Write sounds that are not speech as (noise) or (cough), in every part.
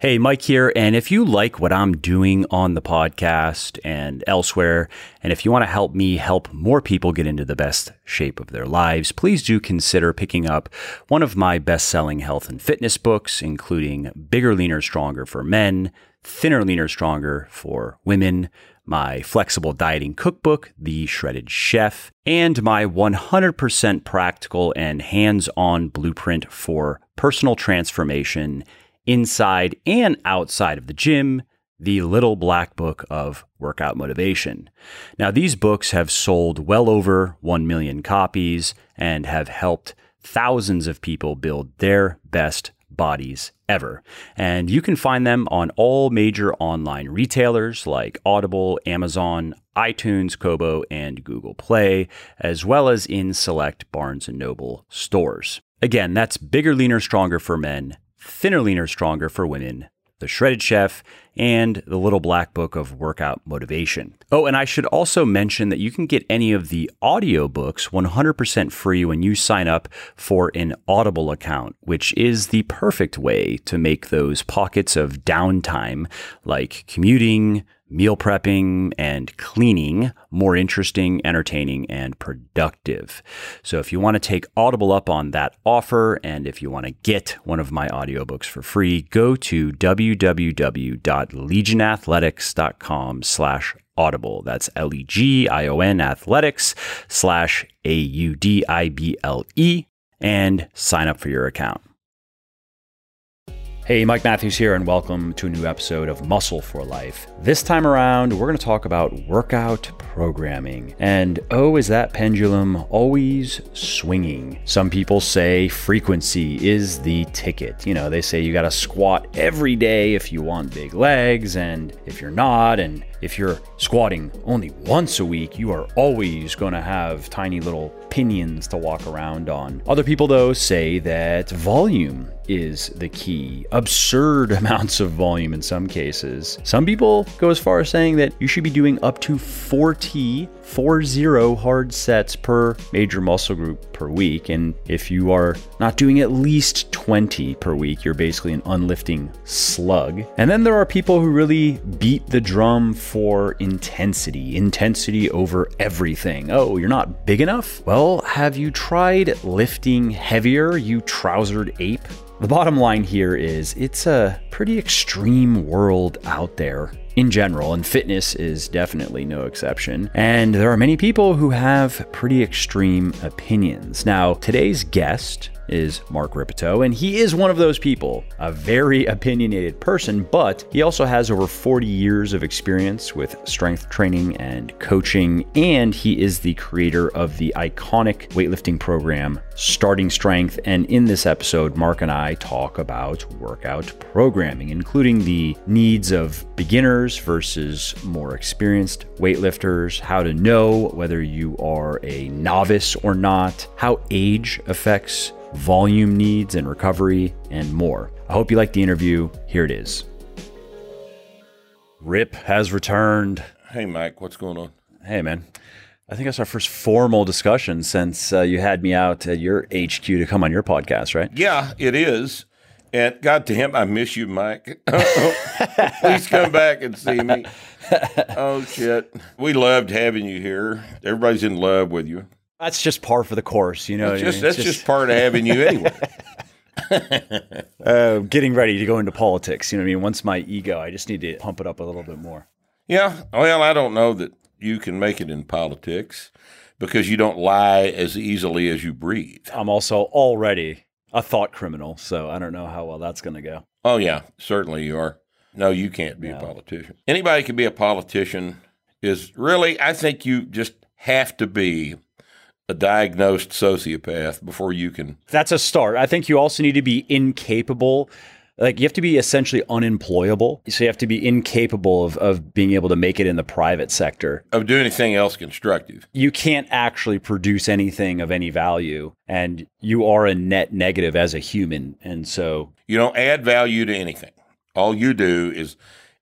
Hey, Mike here. And if you like what I'm doing on the podcast and elsewhere, and if you want to help me help more people get into the best shape of their lives, please do consider picking up one of my best selling health and fitness books, including Bigger, Leaner, Stronger for Men, Thinner, Leaner, Stronger for Women, my flexible dieting cookbook, The Shredded Chef, and my 100% practical and hands on blueprint for personal transformation inside and outside of the gym, the Little Black Book of Workout Motivation. Now, these books have sold well over 1 million copies and have helped thousands of people build their best bodies ever. And you can find them on all major online retailers like Audible, Amazon, iTunes, Kobo, and Google Play, as well as in select Barnes & Noble stores. Again, that's Bigger, Leaner, Stronger for Men Thinner, Leaner, Stronger for Women, The Shredded Chef, and The Little Black Book of Workout Motivation. Oh, and I should also mention that you can get any of the audiobooks 100% free when you sign up for an Audible account, which is the perfect way to make those pockets of downtime like commuting, meal prepping and cleaning more interesting, entertaining, and productive. So if you want to take Audible up on that offer and if you want to get one of my audiobooks for free, go to www.legionathletics.com slash audible. That's L-E-G-I-O-N athletics slash A-U-D-I-B-L-E and sign up for your account. Hey, Mike Matthews here, and welcome to a new episode of Muscle for Life. This time around, we're going to talk about workout programming. And oh, is that pendulum always swinging? Some people say frequency is the ticket. You know, they say you got to squat every day if you want big legs, and if you're not, and if you're squatting only once a week, you are always going to have tiny little pinions to walk around on. Other people, though, say that volume is the key. Absurd (laughs) amounts of volume in some cases. Some people go as far as saying that you should be doing up to 40 40 hard sets per major muscle group per week. And if you are not doing at least 20 per week, you're basically an unlifting slug. And then there are people who really beat the drum for intensity, intensity over everything. Oh, you're not big enough? Well, have you tried lifting heavier, you trousered ape? The bottom line here is it's a pretty extreme world out there in general, and fitness is definitely no exception. And there are many people who have pretty extreme opinions. Now, today's guest is Mark Rippetoe, and he is one of those people, a very opinionated person, but he also has over 40 years of experience with strength training and coaching, and he is the creator of the iconic weightlifting program, Starting Strength. And in this episode, Mark and I talk about workout programming, including the needs of beginners versus more experienced weightlifters, how to know whether you are a novice or not, how age affects volume needs and recovery, and more. I hope you like the interview. Here it is. Rip has returned. Hey, Mike, what's going on? Hey, man. I think that's our first formal discussion since uh, you had me out at your HQ to come on your podcast, right? Yeah, it is. And God damn, I miss you, Mike. (laughs) Please come back and see me. (laughs) Oh, shit. We loved having you here. Everybody's in love with you. That's just par for the course, you know. That's, just, I mean? that's just, just, part of having you anyway. (laughs) uh, getting ready to go into politics, you know what I mean? Once my ego, I just need to pump it up a little bit more. Yeah. Well, I don't know that you can make it in politics because you don't lie as easily as you breathe. I'm also already a thought criminal, so I don't know how well that's going to go. Oh, yeah. Certainly you are. No, you can't be no. a politician. Anybody can be a politician is really, I think you just have to be a diagnosed sociopath before you can. That's a start. I think you also need to be incapable. Like you have to be essentially unemployable. So you have to be incapable of, of being able to make it in the private sector. Of doing anything else constructive. You can't actually produce anything of any value. And you are a net negative as a human. And so you don't add value to anything. All you do is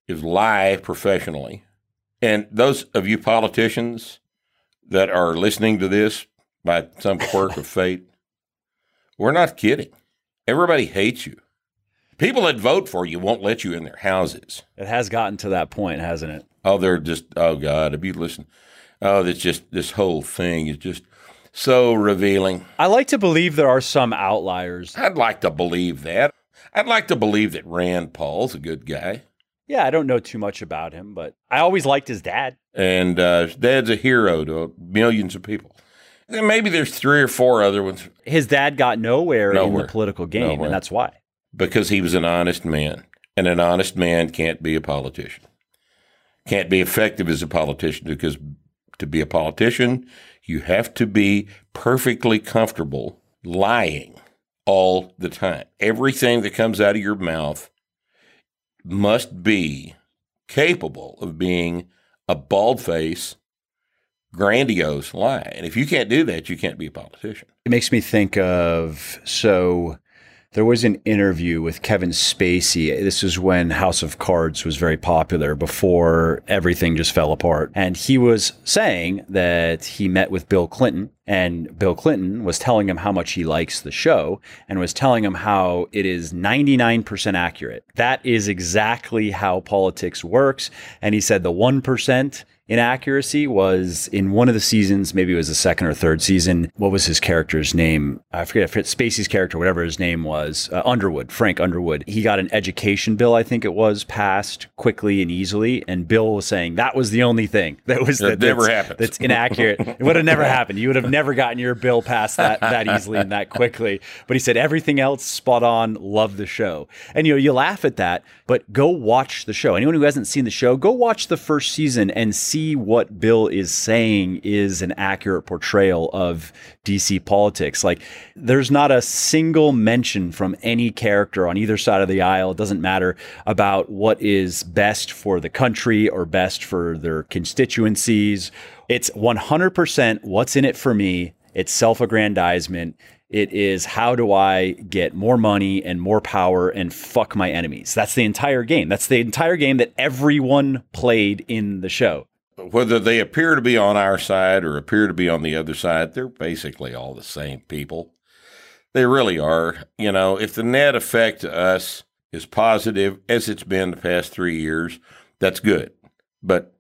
is lie professionally. And those of you politicians that are listening to this, by some quirk of fate. We're not kidding. Everybody hates you. People that vote for you won't let you in their houses. It has gotten to that point, hasn't it? Oh, they're just oh god, if you listen, oh, that's just this whole thing is just so revealing. I like to believe there are some outliers. I'd like to believe that. I'd like to believe that Rand Paul's a good guy. Yeah, I don't know too much about him, but I always liked his dad. And uh, his dad's a hero to millions of people. And maybe there's three or four other ones. His dad got nowhere, in the political game, Nowhere. and that's why. because he was an honest man. And an honest man can't be a politician. Can't be effective as a politician because to be a politician, you have to be perfectly comfortable lying all the time. Everything that comes out of your mouth must be capable of being a bald face, grandiose lie. And if you can't do that, you can't be a politician. It makes me think of so there was an interview with Kevin Spacey. This is when House of Cards was very popular before everything just fell apart. And he was saying that he met with Bill Clinton and Bill Clinton was telling him how much he likes the show and was telling him how it is 99% accurate. That is exactly how politics works. And he said the 1% inaccuracy was in one of the seasons, maybe it was the second or third season. What was his character's name? I forget, I forget Spacey's character, whatever his name was, uh, Underwood, Frank Underwood. He got an education bill, I think it was, passed quickly and easily. And Bill was saying that was the only thing (laughs) that was That that, never happened. That's inaccurate. it would have never (laughs) happened. You would have never gotten your bill passed that, that easily and that quickly. But he said everything else spot on, love the show. And you know, you laugh at that, but go watch the show. Anyone who hasn't seen the show, go watch the first season and see what Bill is saying is an accurate portrayal of DC politics. Like there's not a single mention from any character on either side of the aisle, it doesn't matter about what is best for the country or best for their constituencies. It's 100% what's in it for me. It's self aggrandizement. It is how do I get more money and more power and fuck my enemies. That's the entire game. That's the entire game that everyone played in the show. Whether they appear to be on our side or appear to be on the other side, they're basically all the same people. They really are. You know, if the net effect to us is positive, as it's been the past three years, that's good. But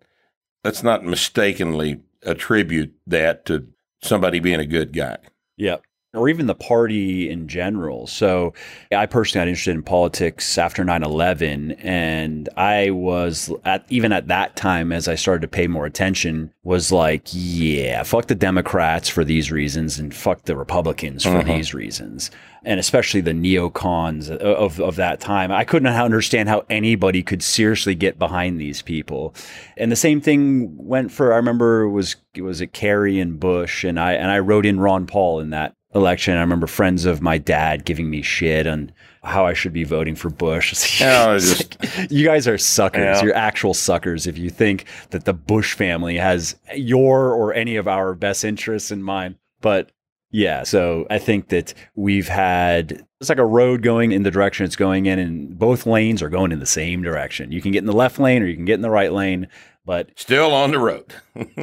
let's not mistakenly attribute that to somebody being a good guy. Yep. Or even the party in general. So, I personally got interested in politics after 9 11. And I was, at even at that time, as I started to pay more attention, was like, yeah, fuck the Democrats for these reasons and fuck the Republicans for uh-huh. these reasons. And especially the neocons of, of that time. I couldn't understand how anybody could seriously get behind these people. And the same thing went for, I remember it was, was it Kerry and Bush? And I, and I wrote in Ron Paul in that election. I remember friends of my dad giving me shit on how I should be voting for Bush. It's (laughs) Yeah, it's like, (laughs) you guys are suckers. Yeah. You're actual suckers if you think that the Bush family has your or any of our best interests in mind. But yeah, so I think that we've had it's like a road going in the direction it's going in, and both lanes are going in the same direction. You can get in the left lane or you can get in the right lane, but Still on the road. (laughs)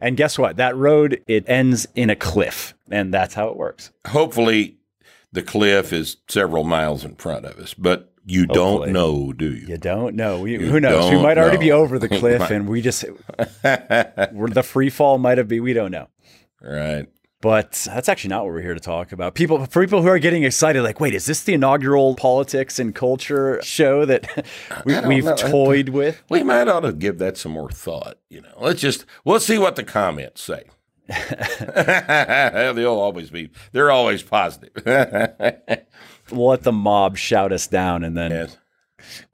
and guess what? That road it ends in a cliff, and that's how it works. Hopefully, the cliff is several miles in front of us, but you Hopefully. don't know, do you? You don't know. We, You who knows? We might already know. be over the (laughs) cliff, and we just (laughs) the free fall might have been. We don't know. right. But that's actually not what we're here to talk about. People, for people who are getting excited, like, wait, is this the inaugural politics and culture show that (laughs) we, we've know. toyed with? We might ought to give that some more thought. You know, let's just we'll see what the comments say. (laughs) (laughs) They'll always be. They're always positive. We'll let the mob shout us down and then yes.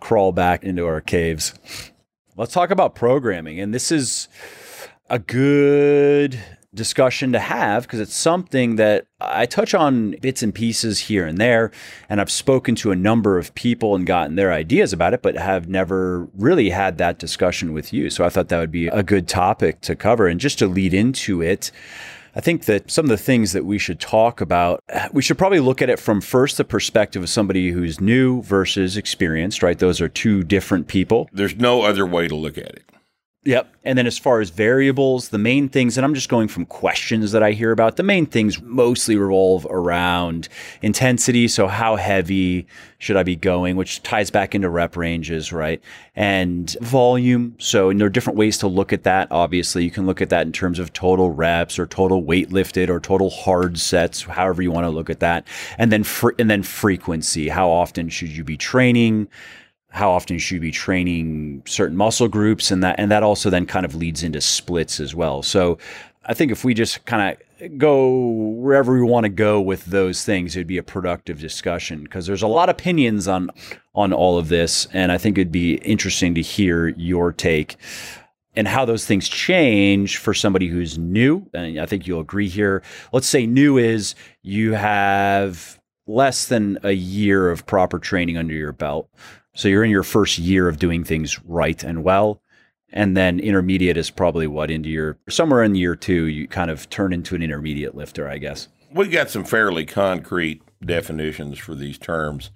crawl back into our caves. Let's talk about programming. And this is a good discussion to have because it's something that I touch on bits and pieces here and there. And I've spoken to a number of people and gotten their ideas about it, but have never really had that discussion with you. So I thought that would be a good topic to cover. And just to lead into it, I think that some of the things that we should talk about, we should probably look at it from first the perspective of somebody who's new versus experienced, right? Those are two different people. There's no other way to look at it. Yep. And then as far as variables, the main things, and I'm just going from questions that I hear about, the main things mostly revolve around intensity. So, how heavy should I be going, which ties back into rep ranges, right? And volume. So, and there are different ways to look at that. Obviously, you can look at that in terms of total reps or total weight lifted or total hard sets, however you want to look at that. And then, fr- and then frequency. How often should you be training? How often should you be training certain muscle groups and that and that also then kind of leads into splits as well. So i think if we just kind of go wherever we want to go with those things it'd be a productive discussion because there's a lot of opinions on on all of this and i think it'd be interesting to hear your take and how those things change for somebody who's new and i think you'll agree here. Let's say new is you have less than a year of proper training under your belt so you're in your first year of doing things right and well. And then intermediate is probably what into your somewhere in year two, you kind of turn into an intermediate lifter, I guess. We've got some fairly concrete definitions for these terms,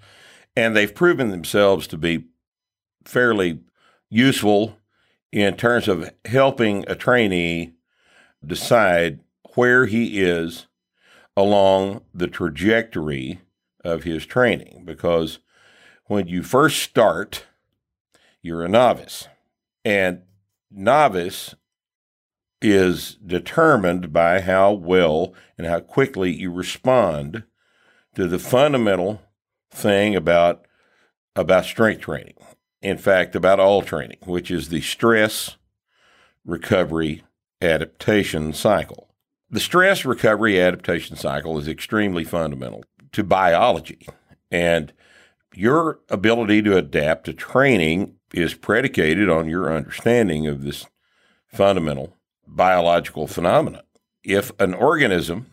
and they've proven themselves to be fairly useful in terms of helping a trainee decide where he is along the trajectory of his training because when you first start, you're a novice. And novice is determined by how well and how quickly you respond to the fundamental thing about about strength training. In fact, about all training, which is the stress recovery adaptation cycle. The stress recovery adaptation cycle is extremely fundamental to biology. And your ability to adapt to training is predicated on your understanding of this fundamental biological phenomenon. If an organism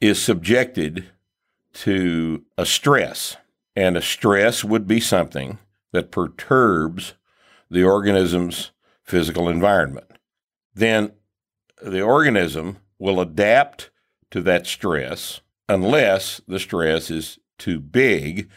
is subjected to a stress, and a stress would be something that perturbs the organism's physical environment, then the organism will adapt to that stress unless the stress is too big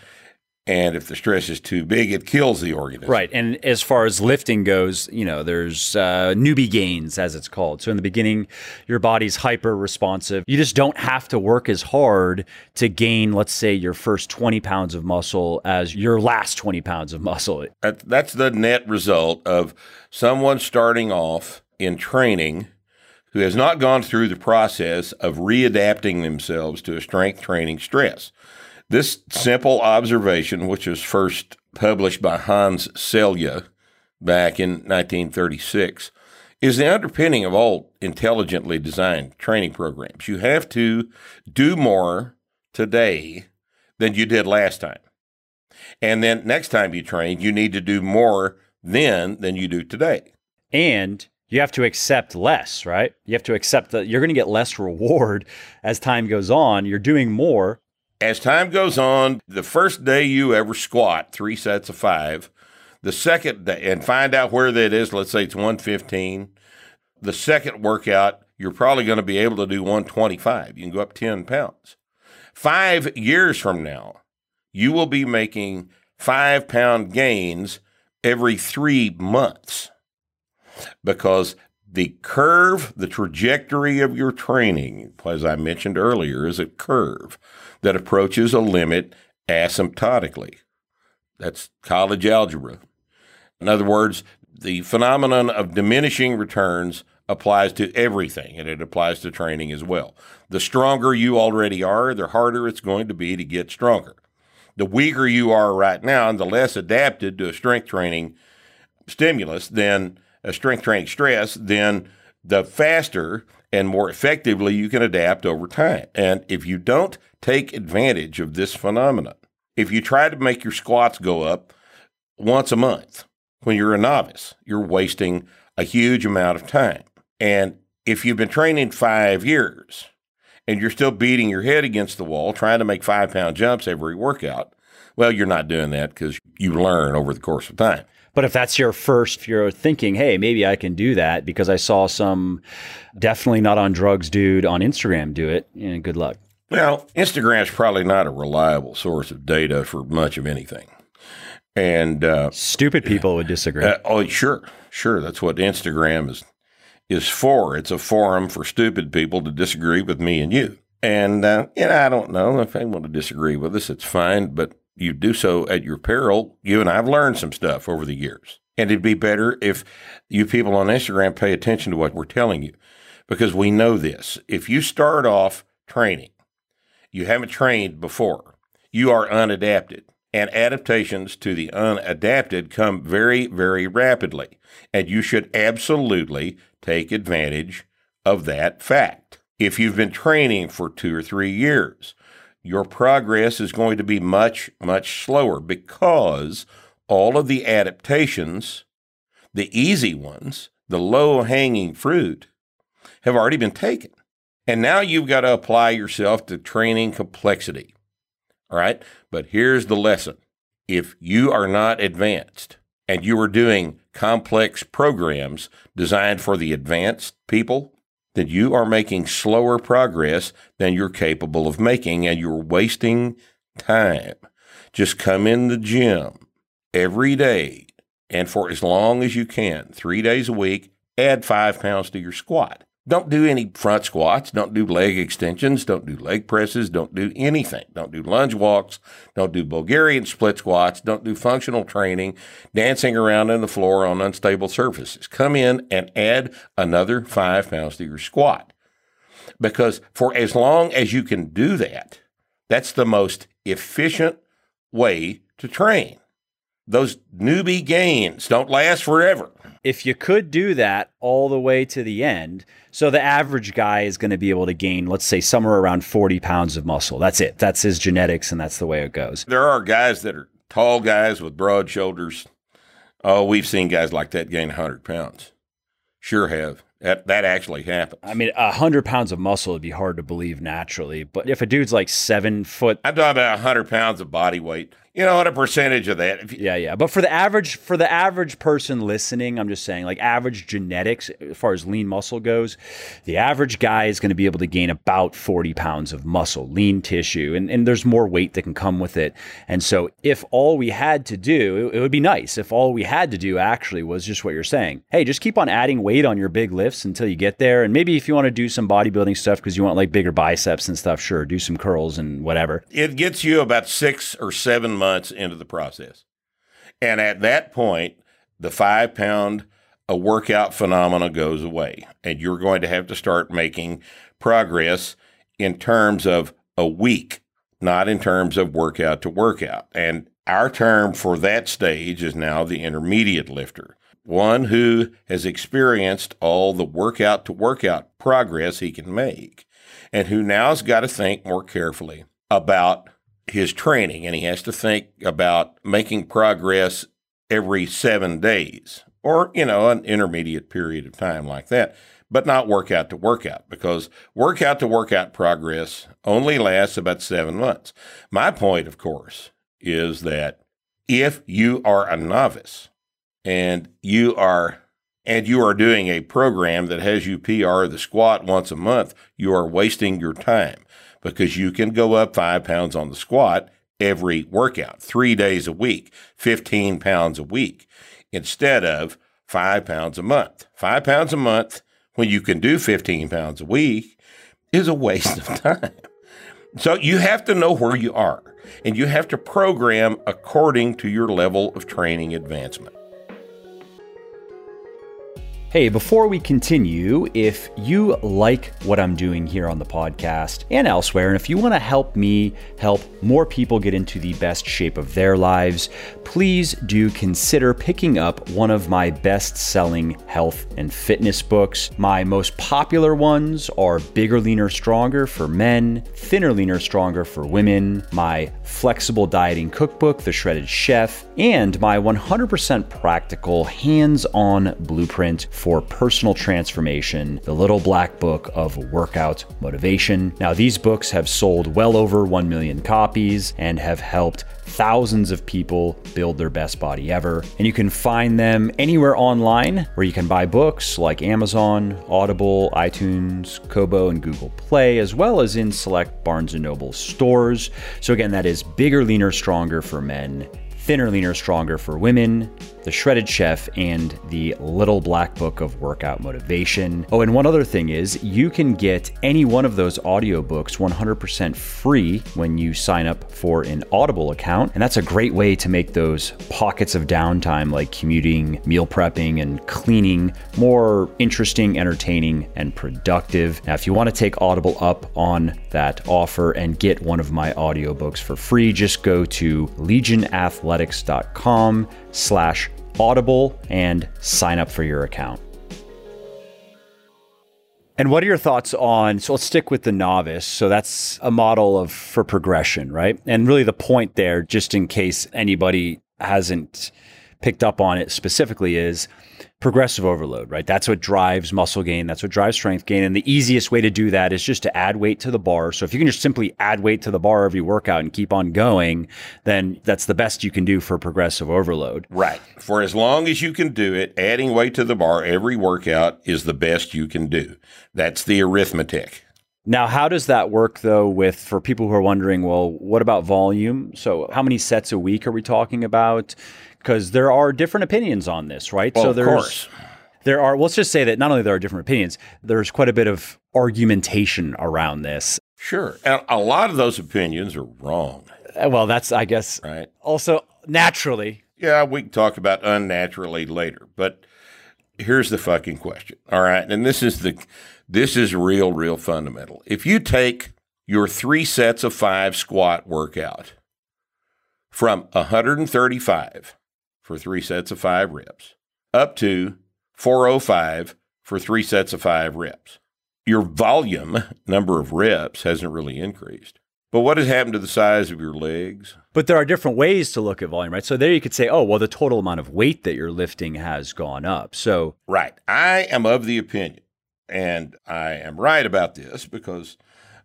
and if the stress is too big, it kills the organism. Right. And as far as lifting goes, you know, there's uh, newbie gains, as it's called. So in the beginning, your body's hyper responsive. You just don't have to work as hard to gain, let's say, your first 20 pounds of muscle as your last 20 pounds of muscle. That's the net result of someone starting off in training who has not gone through the process of readapting themselves to a strength training stress. This simple observation, which was first published by Hans Selye back in 1936, is the underpinning of all intelligently designed training programs. You have to do more today than you did last time. And then next time you train, you need to do more then than you do today. And you have to accept less, right? You have to accept that you're going to get less reward (laughs) as time goes on. You're doing more, as time goes on, the first day you ever squat, three sets of five, the second day, and find out where that is, let's say it's 115. The second workout, you're probably going to be able to do 125. You can go up 10 pounds. Five years from now, you will be making five pound gains every three months because the curve, the trajectory of your training, as I mentioned earlier, is a curve that approaches a limit asymptotically. That's college algebra. In other words, the phenomenon of diminishing returns applies to everything, and it applies to training as well. The stronger you already are, the harder it's going to be to get stronger. The weaker you are right now, and the less adapted to a strength training stimulus than a strength training stress, then the faster and more effectively you can adapt over time. And if you don't take advantage of this phenomenon, if you try to make your squats go up once a month when you're a novice, you're wasting a huge amount of time. And if you've been training five years and you're still beating your head against the wall trying to make five pound jumps every workout, well, you're not doing that because you learn over the course of time. But if that's your first, if you're thinking, hey, maybe I can do that because I saw some definitely not on drugs dude on Instagram do it, and good luck. Well, Instagram's probably not a reliable source of data for much of anything. And uh, stupid people would disagree. Uh, oh, sure, sure. That's what Instagram is is for. It's a forum for stupid people to disagree with me and you. And uh, and I don't know if they want to disagree with us, it's fine. But you do so at your peril. You and I have learned some stuff over the years, and it'd be better if you people on Instagram pay attention to what we're telling you, because we know this. If you start off training, you haven't trained before, you are unadapted and adaptations to the unadapted come very, very rapidly. And you should absolutely take advantage of that fact. If you've been training for two or three years, your progress is going to be much, much slower because all of the adaptations, the easy ones, the low hanging fruit, have already been taken. And now you've got to apply yourself to training complexity. All right. But here's the lesson if you are not advanced and you are doing complex programs designed for the advanced people, then you are making slower progress than you're capable of making and you're wasting time. Just come in the gym every day and for as long as you can, three days a week, add five pounds to your squat. Don't do any front squats. Don't do leg extensions. Don't do leg presses. Don't do anything. Don't do lunge walks. Don't do Bulgarian split squats. Don't do functional training, dancing around on the floor on unstable surfaces. Come in and add another five pounds to your squat. Because for as long as you can do that, that's the most efficient way to train. Those newbie gains don't last forever if you could do that all the way to the end, so the average guy is going to be able to gain, let's say, somewhere around 40 pounds of muscle. That's it. That's his genetics, and that's the way it goes. There are guys that are tall guys with broad shoulders. Oh, we've seen guys like that gain 100 pounds. Sure have. That that actually happens. I mean, a hundred pounds of muscle would be hard to believe naturally, but if a dude's like seven foot, I'm talking about hundred pounds of body weight. You know what a percentage of that? You, yeah, yeah. But for the average, for the average person listening, I'm just saying, like average genetics, as far as lean muscle goes, the average guy is going to be able to gain about 40 pounds of muscle, lean tissue, and and there's more weight that can come with it. And so, if all we had to do, it, it would be nice if all we had to do actually was just what you're saying. Hey, just keep on adding weight on your big lifts until you get there, and maybe if you want to do some bodybuilding stuff because you want like bigger biceps and stuff, sure, do some curls and whatever. It gets you about six or seven months into the process. And at that point, the five pound a workout phenomena goes away. And you're going to have to start making progress in terms of a week, not in terms of workout to workout. And our term for that stage is now the intermediate lifter, one who has experienced all the workout to workout progress he can make, and who now's got to think more carefully about his training and he has to think about making progress every seven days or, you know, an intermediate period of time like that, but not workout to workout because workout to workout progress only lasts about seven months. My point, of course, is that if you are a novice and you are and you are doing a program that has you PR the squat once a month, you are wasting your time because you can go up five pounds on the squat every workout, three days a week, 15 pounds a week, instead of five pounds a month. Five pounds a month when you can do 15 pounds a week is a waste of time. So you have to know where you are and you have to program according to your level of training advancement. Hey, before we continue, if you like what I'm doing here on the podcast and elsewhere, and if you want to help me help more people get into the best shape of their lives, please do consider picking up one of my best selling health and fitness books. My most popular ones are Bigger, Leaner, Stronger for men, Thinner, Leaner, Stronger for women, my flexible dieting cookbook, The Shredded Chef, and my 100% practical hands on blueprint for personal transformation, The Little Black Book of Workout Motivation. Now, these books have sold well over 1 million copies and have helped thousands of people build their best body ever. And you can find them anywhere online where you can buy books like Amazon, Audible, iTunes, Kobo, and Google Play, as well as in select Barnes & Noble stores. So again, that is Bigger, Leaner, Stronger for Men Thinner, Leaner, Stronger for Women, The Shredded Chef, and the Little Black Book of Workout Motivation. Oh, and one other thing is you can get any one of those audiobooks 100% free when you sign up for an Audible account. And that's a great way to make those pockets of downtime like commuting, meal prepping, and cleaning more interesting, entertaining, and productive. Now, if you want to take Audible up on that offer and get one of my audiobooks for free, just go to legionathletics.com slash audible and sign up for your account. And what are your thoughts on? So let's stick with the novice. So that's a model of for progression, right? And really the point there, just in case anybody hasn't picked up on it specifically, is progressive overload, right? That's what drives muscle gain. That's what drives strength gain. And the easiest way to do that is just to add weight to the bar. So if you can just simply add weight to the bar every workout and keep on going, then that's the best you can do for progressive overload. Right. For as long as you can do it, adding weight to the bar every workout is the best you can do. That's the arithmetic. Now, how does that work though with for people who are wondering, well, what about volume? So, how many sets a week are we talking about? Because there are different opinions on this, right? Well, so there's course. there are let's just say that not only there are different opinions, there's quite a bit of argumentation around this. Sure. And a lot of those opinions are wrong. Uh, well, that's I guess right. Also naturally. Yeah, we can talk about unnaturally later, but here's the fucking question. All right, and this is the this is real real fundamental. If you take your 3 sets of 5 squat workout from 135 for three sets of five reps, up to 405 for three sets of five reps. Your volume, number of reps, hasn't really increased. But what has happened to the size of your legs? But there are different ways to look at volume, right? So there you could say, oh, well, the total amount of weight that you're lifting has gone up. So, right. I am of the opinion, and I am right about this because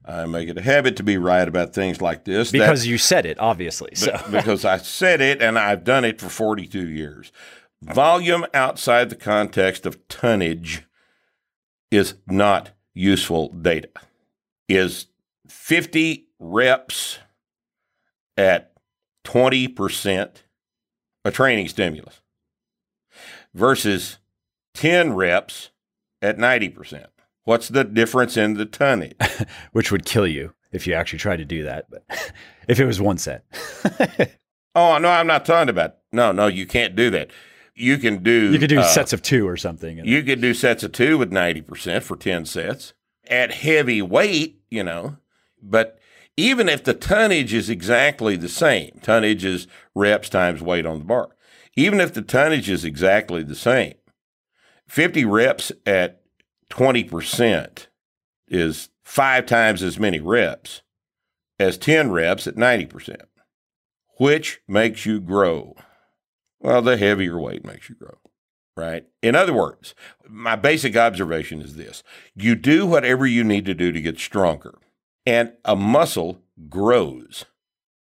I make it a habit to be right about things like this. Because that, you said it, obviously. So. (laughs) because I said it and I've done it for 42 years. Volume outside the context of tonnage is not useful data. Is 50 reps at 20% a training stimulus versus 10 reps at 90%? What's the difference in the tonnage? (laughs) Which would kill you if you actually tried to do that. But (laughs) if it was one set. (laughs) oh no, I'm not talking about. No, no, you can't do that. You can do. You could do uh, sets of two or something. You could do sets of two with ninety percent for ten sets at heavy weight. You know, but even if the tonnage is exactly the same, tonnage is reps times weight on the bar. Even if the tonnage is exactly the same, 50 reps at 20% is five times as many reps as 10 reps at 90%. Which makes you grow? Well, the heavier weight makes you grow, right? In other words, my basic observation is this you do whatever you need to do to get stronger, and a muscle grows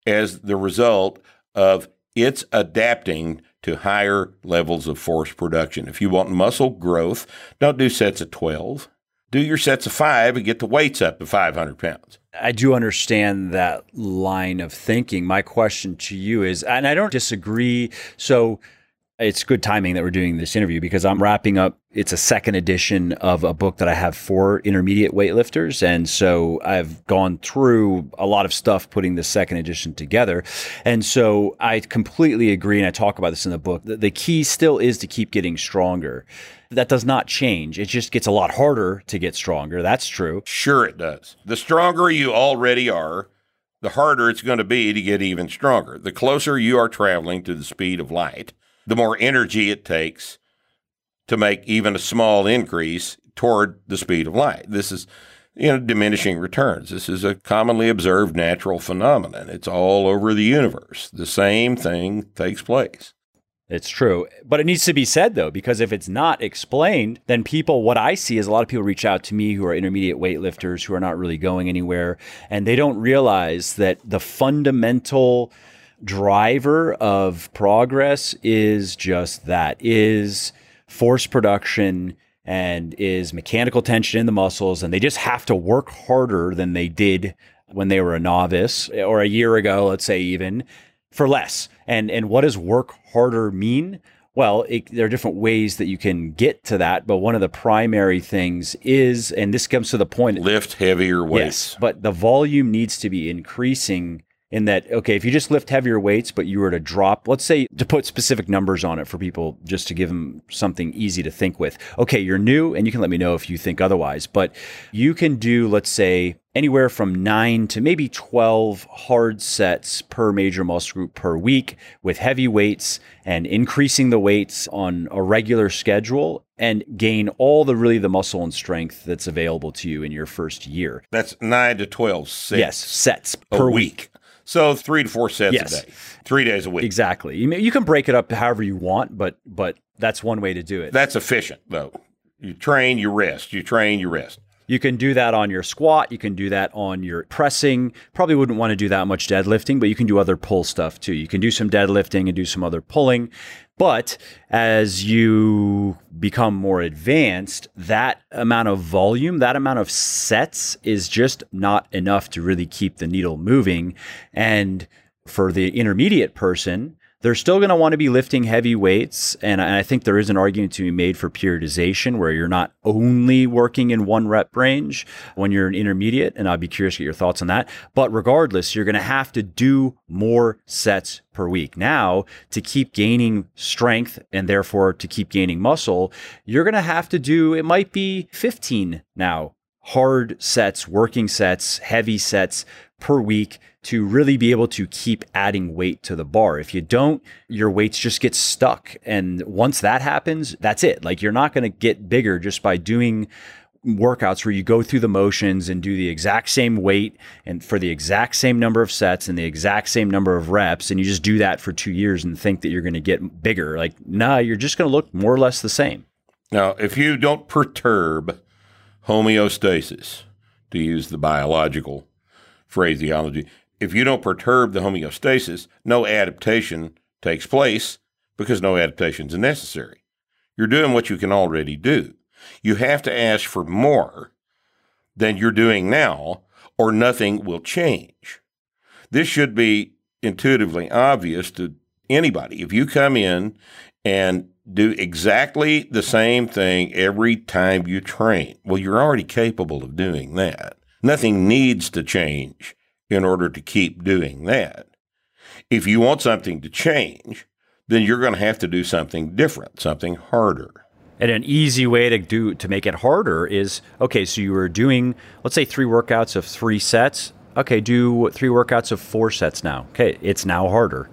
as the result of its adapting to higher levels of force production. If you want muscle growth, don't do sets of 12. Do your sets of five and get the weights up to 500 pounds. I do understand that line of thinking. My question to you is, and I don't disagree. So, it's good timing that we're doing this interview because I'm wrapping up. It's a second edition of a book that I have for intermediate weightlifters. And so I've gone through a lot of stuff putting the second edition together. And so I completely agree. And I talk about this in the book. The key still is to keep getting stronger. That does not change. It just gets a lot harder to get stronger. That's true. Sure, it does. The stronger you already are, the harder it's going to be to get even stronger. The closer you are traveling to the speed of light, the more energy it takes to make even a small increase toward the speed of light. This is you know diminishing returns. This is a commonly observed natural phenomenon. It's all over the universe. The same thing takes place. It's true. But it needs to be said though, because if it's not explained, then people, what I see is a lot of people reach out to me who are intermediate weightlifters who are not really going anywhere, and they don't realize that the fundamental driver of progress is just that is force production and is mechanical tension in the muscles and they just have to work harder than they did when they were a novice or a year ago let's say even for less. And and what does work harder mean? Well, it, there are different ways that you can get to that, but one of the primary things is, and this comes to the point, lift heavier weights. Yes, but the volume needs to be increasing in that okay if you just lift heavier weights but you were to drop let's say to put specific numbers on it for people just to give them something easy to think with okay you're new and you can let me know if you think otherwise but you can do let's say anywhere from 9 to maybe 12 hard sets per major muscle group per week with heavy weights and increasing the weights on a regular schedule and gain all the really the muscle and strength that's available to you in your first year. That's 9 to 12 sets. Yes, sets per week. week. So three to four sets yes. a day, three days a week. Exactly. You, you can break it up however you want, but but that's one way to do it. That's efficient though. You train, you rest. You train, you rest. You can do that on your squat. You can do that on your pressing. Probably wouldn't want to do that much deadlifting, but you can do other pull stuff too. You can do some deadlifting and do some other pulling. But as you become more advanced, that amount of volume, that amount of sets is just not enough to really keep the needle moving. And for the intermediate person, they're still going to want to be lifting heavy weights. And I think there is an argument to be made for periodization where you're not only working in one rep range when you're an intermediate. And I'd be curious to get your thoughts on that. But regardless, you're going to have to do more sets per week. Now, to keep gaining strength and therefore to keep gaining muscle, you're going to have to do, it might be 15 now hard sets, working sets, heavy sets per week to really be able to keep adding weight to the bar. If you don't, your weights just get stuck. And once that happens, that's it. Like you're not going to get bigger just by doing workouts where you go through the motions and do the exact same weight and for the exact same number of sets and the exact same number of reps and you just do that for 2 years and think that you're going to get bigger like nah you're just going to look more or less the same now if you don't perturb homeostasis to use the biological phraseology if you don't perturb the homeostasis, no adaptation takes place because no adaptation is necessary. You're doing what you can already do. You have to ask for more than you're doing now, or nothing will change. This should be intuitively obvious to anybody. If you come in and do exactly the same thing every time you train, well, you're already capable of doing that. Nothing needs to change in order to keep doing that. If you want something to change, then you're going to have to do something different, something harder. And an easy way to do to make it harder is okay, so you were doing let's say 3 workouts of 3 sets. Okay, do 3 workouts of 4 sets now. Okay, it's now harder.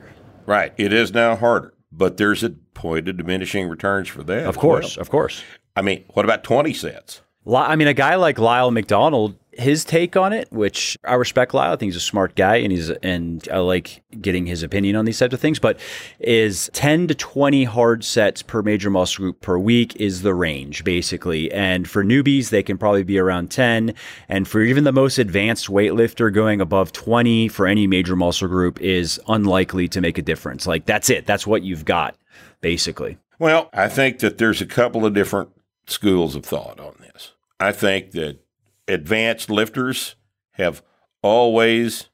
Right, it is now harder, but there's a point of diminishing returns for them. Of course, well. of course. I mean, what about 20 sets? I mean, a guy like Lyle McDonald, his take on it, which I respect Lyle. I think he's a smart guy, and he's and I like getting his opinion on these types of things. But is ten to twenty hard sets per major muscle group per week is the range basically. And for newbies, they can probably be around ten. And for even the most advanced weightlifter, going above twenty for any major muscle group is unlikely to make a difference. Like that's it. That's what you've got basically. Well, I think that there's a couple of different schools of thought on this. I think that advanced lifters have always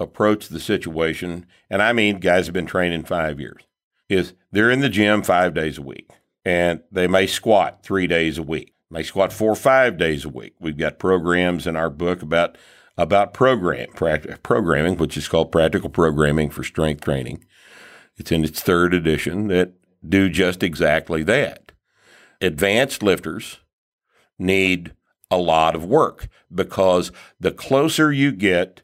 approached the situation, and I mean guys have been training five years, is they're in the gym five days a week and they may squat three days a week, may squat four or five days a week. We've got programs in our book about about program programming, which is called Practical Programming for Strength Training. It's in its third edition that do just exactly that advanced lifters need a lot of work because the closer you get,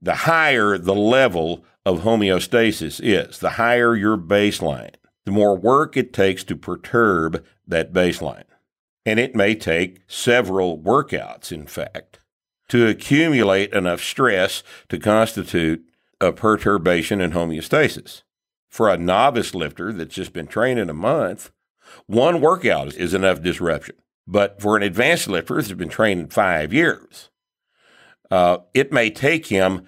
the higher the level of homeostasis is, the higher your baseline, the more work it takes to perturb that baseline. And it may take several workouts, in fact, to accumulate enough stress to constitute a perturbation in homeostasis. For a novice lifter that's just been training a month, one workout is enough disruption. But for an advanced lifter that's been training five years, uh, it may take him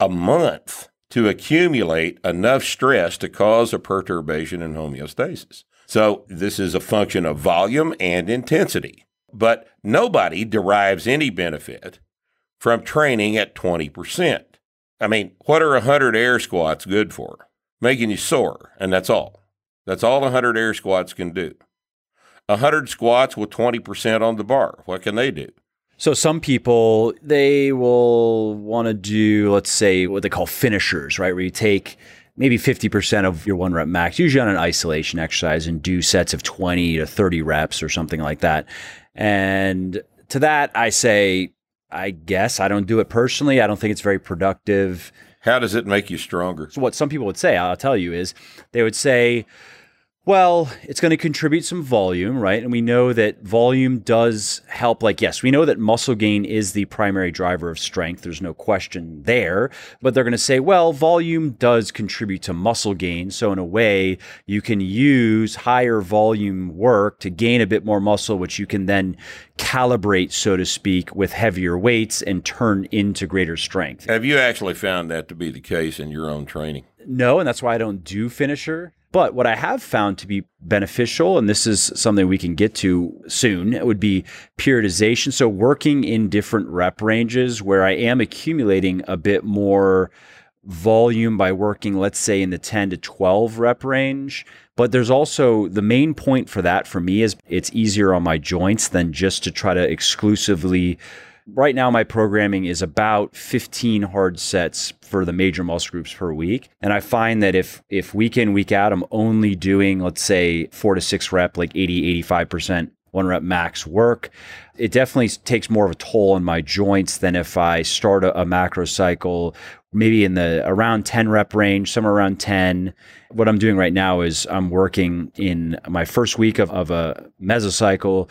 a month to accumulate enough stress to cause a perturbation in homeostasis. So this is a function of volume and intensity. But nobody derives any benefit from training at 20%. I mean, what are 100 air squats good for? Making you sore, and that's all. That's all 100 air squats can do. 100 squats with 20% on the bar. What can they do? So some people they will want to do let's say what they call finishers, right? Where you take maybe 50% of your one rep max, usually on an isolation exercise and do sets of 20 to 30 reps or something like that. And to that I say I guess I don't do it personally. I don't think it's very productive. How does it make you stronger? So what some people would say, I'll tell you is they would say well, it's going to contribute some volume, right? And we know that volume does help. Like, yes, we know that muscle gain is the primary driver of strength. There's no question there. But they're going to say, well, volume does contribute to muscle gain. So, in a way, you can use higher volume work to gain a bit more muscle, which you can then calibrate, so to speak, with heavier weights and turn into greater strength. Have you actually found that to be the case in your own training? No, and that's why I don't do finisher. But what I have found to be beneficial, and this is something we can get to soon, would be periodization. So working in different rep ranges where I am accumulating a bit more volume by working, let's say, in the 10 to 12 rep range. But there's also the main point for that for me is it's easier on my joints than just to try to exclusively Right now, my programming is about 15 hard sets for the major muscle groups per week. And I find that if if week in, week out, I'm only doing, let's say, four to six rep, like 80, 85% one rep max work, it definitely takes more of a toll on my joints than if I start a, a macro cycle maybe in the around 10 rep range, somewhere around 10. What I'm doing right now is I'm working in my first week of, of a mesocycle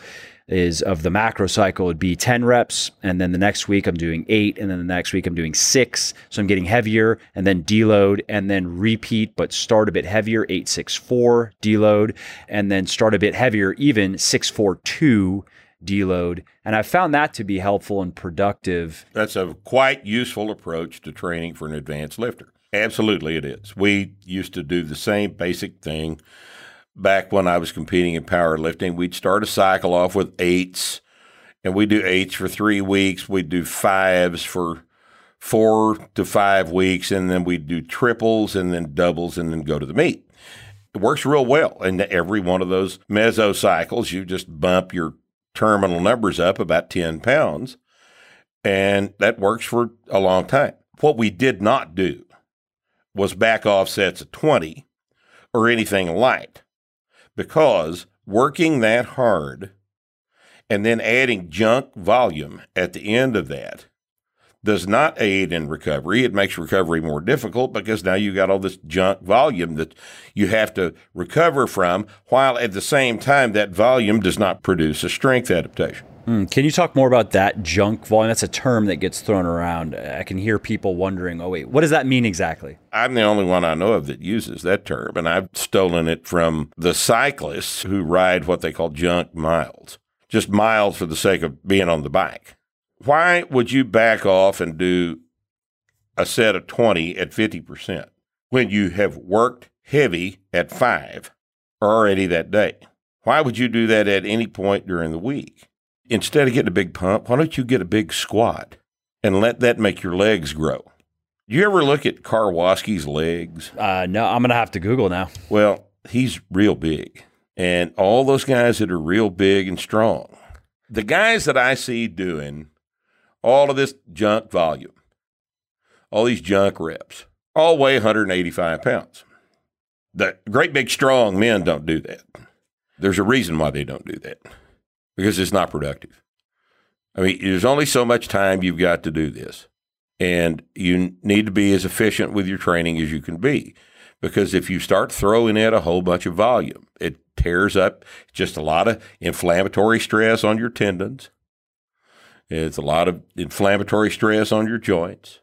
is of the macro cycle would be 10 reps and then the next week I'm doing 8 and then the next week I'm doing 6 so I'm getting heavier and then deload and then repeat but start a bit heavier 864 deload and then start a bit heavier even 642 deload and I found that to be helpful and productive. That's a quite useful approach to training for an advanced lifter. Absolutely it is. We used to do the same basic thing back when I was competing in powerlifting, we'd start a cycle off with eights, and we'd do eights for three weeks. We'd do fives for four to five weeks, and then we'd do triples and then doubles and then go to the meet. It works real well. And every one of those mesocycles, you just bump your terminal numbers up about 10 pounds, and that works for a long time. What we did not do was back off sets of 20 or anything light because working that hard and then adding junk volume at the end of that does not aid in recovery. It makes recovery more difficult because now you've got all this junk volume that you have to recover from, while at the same time, that volume does not produce a strength adaptation. Mm, can you talk more about that junk volume? That's a term that gets thrown around. I can hear people wondering, oh, wait, what does that mean exactly? I'm the only one I know of that uses that term, and I've stolen it from the cyclists who ride what they call junk miles, just miles for the sake of being on the bike. Why would you back off and do a set of 20 at 50% when you have worked heavy at five already that day? Why would you do that at any point during the week? Instead of getting a big pump, why don't you get a big squat and let that make your legs grow? Do you ever look at Karwoski's legs? Uh, no, I'm going to have to Google now. Well, he's real big. And all those guys that are real big and strong, the guys that I see doing all of this junk volume, all these junk reps, all weigh 185 pounds. The great big strong men don't do that. There's a reason why they don't do that because it's not productive. I mean, there's only so much time you've got to do this. And you need to be as efficient with your training as you can be. Because if you start throwing in a whole bunch of volume, it tears up just a lot of inflammatory stress on your tendons. It's a lot of inflammatory stress on your joints.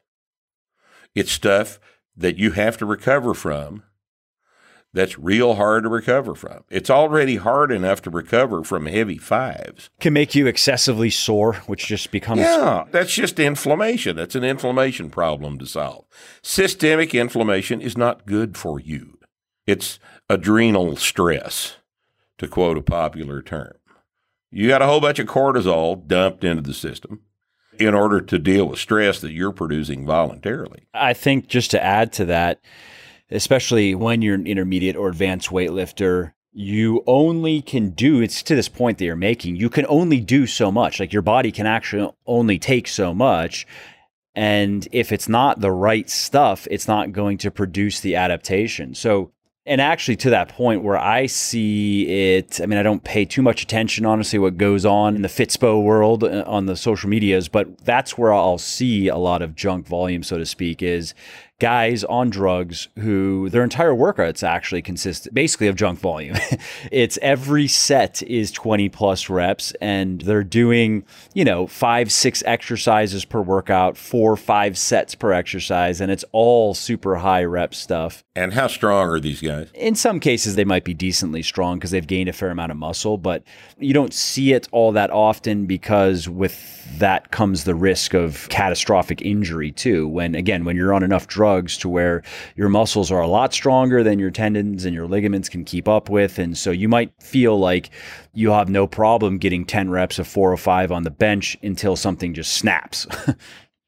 It's stuff that you have to recover from that's real hard to recover from. It's already hard enough to recover from heavy fives. Can make you excessively sore, which just becomes. Yeah, that's just inflammation. That's an inflammation problem to solve. Systemic inflammation is not good for you, it's adrenal stress, to quote a popular term. You got a whole bunch of cortisol dumped into the system. in order to deal with stress that you're producing voluntarily. I think just to add to that, especially when you're an intermediate or advanced weightlifter, you only can do it's to this point that you're making you can only do so much. Like your body can actually only take so much. And if it's not the right stuff it's not going to produce the adaptation. So and actually to that point where I see it, I mean, I don't pay too much attention, honestly, what goes on in the Fitspo world uh, on the social medias, but that's where I'll see a lot of junk volume, so to speak, is guys on drugs who their entire workouts actually consist basically of junk volume. (laughs) it's every set is 20 plus reps and they're doing, you know, five, six exercises per workout, four, five sets per exercise, and it's all super high rep stuff. And how strong are these guys? In some cases, they might be decently strong because they've gained a fair amount of muscle, but you don't see it all that often because with that comes the risk of catastrophic injury too. When again, when you're on enough drugs to where your muscles are a lot stronger than your tendons and your ligaments can keep up with, and so you might feel like you have no problem getting 10 reps of four or five on the bench until something just snaps. (laughs)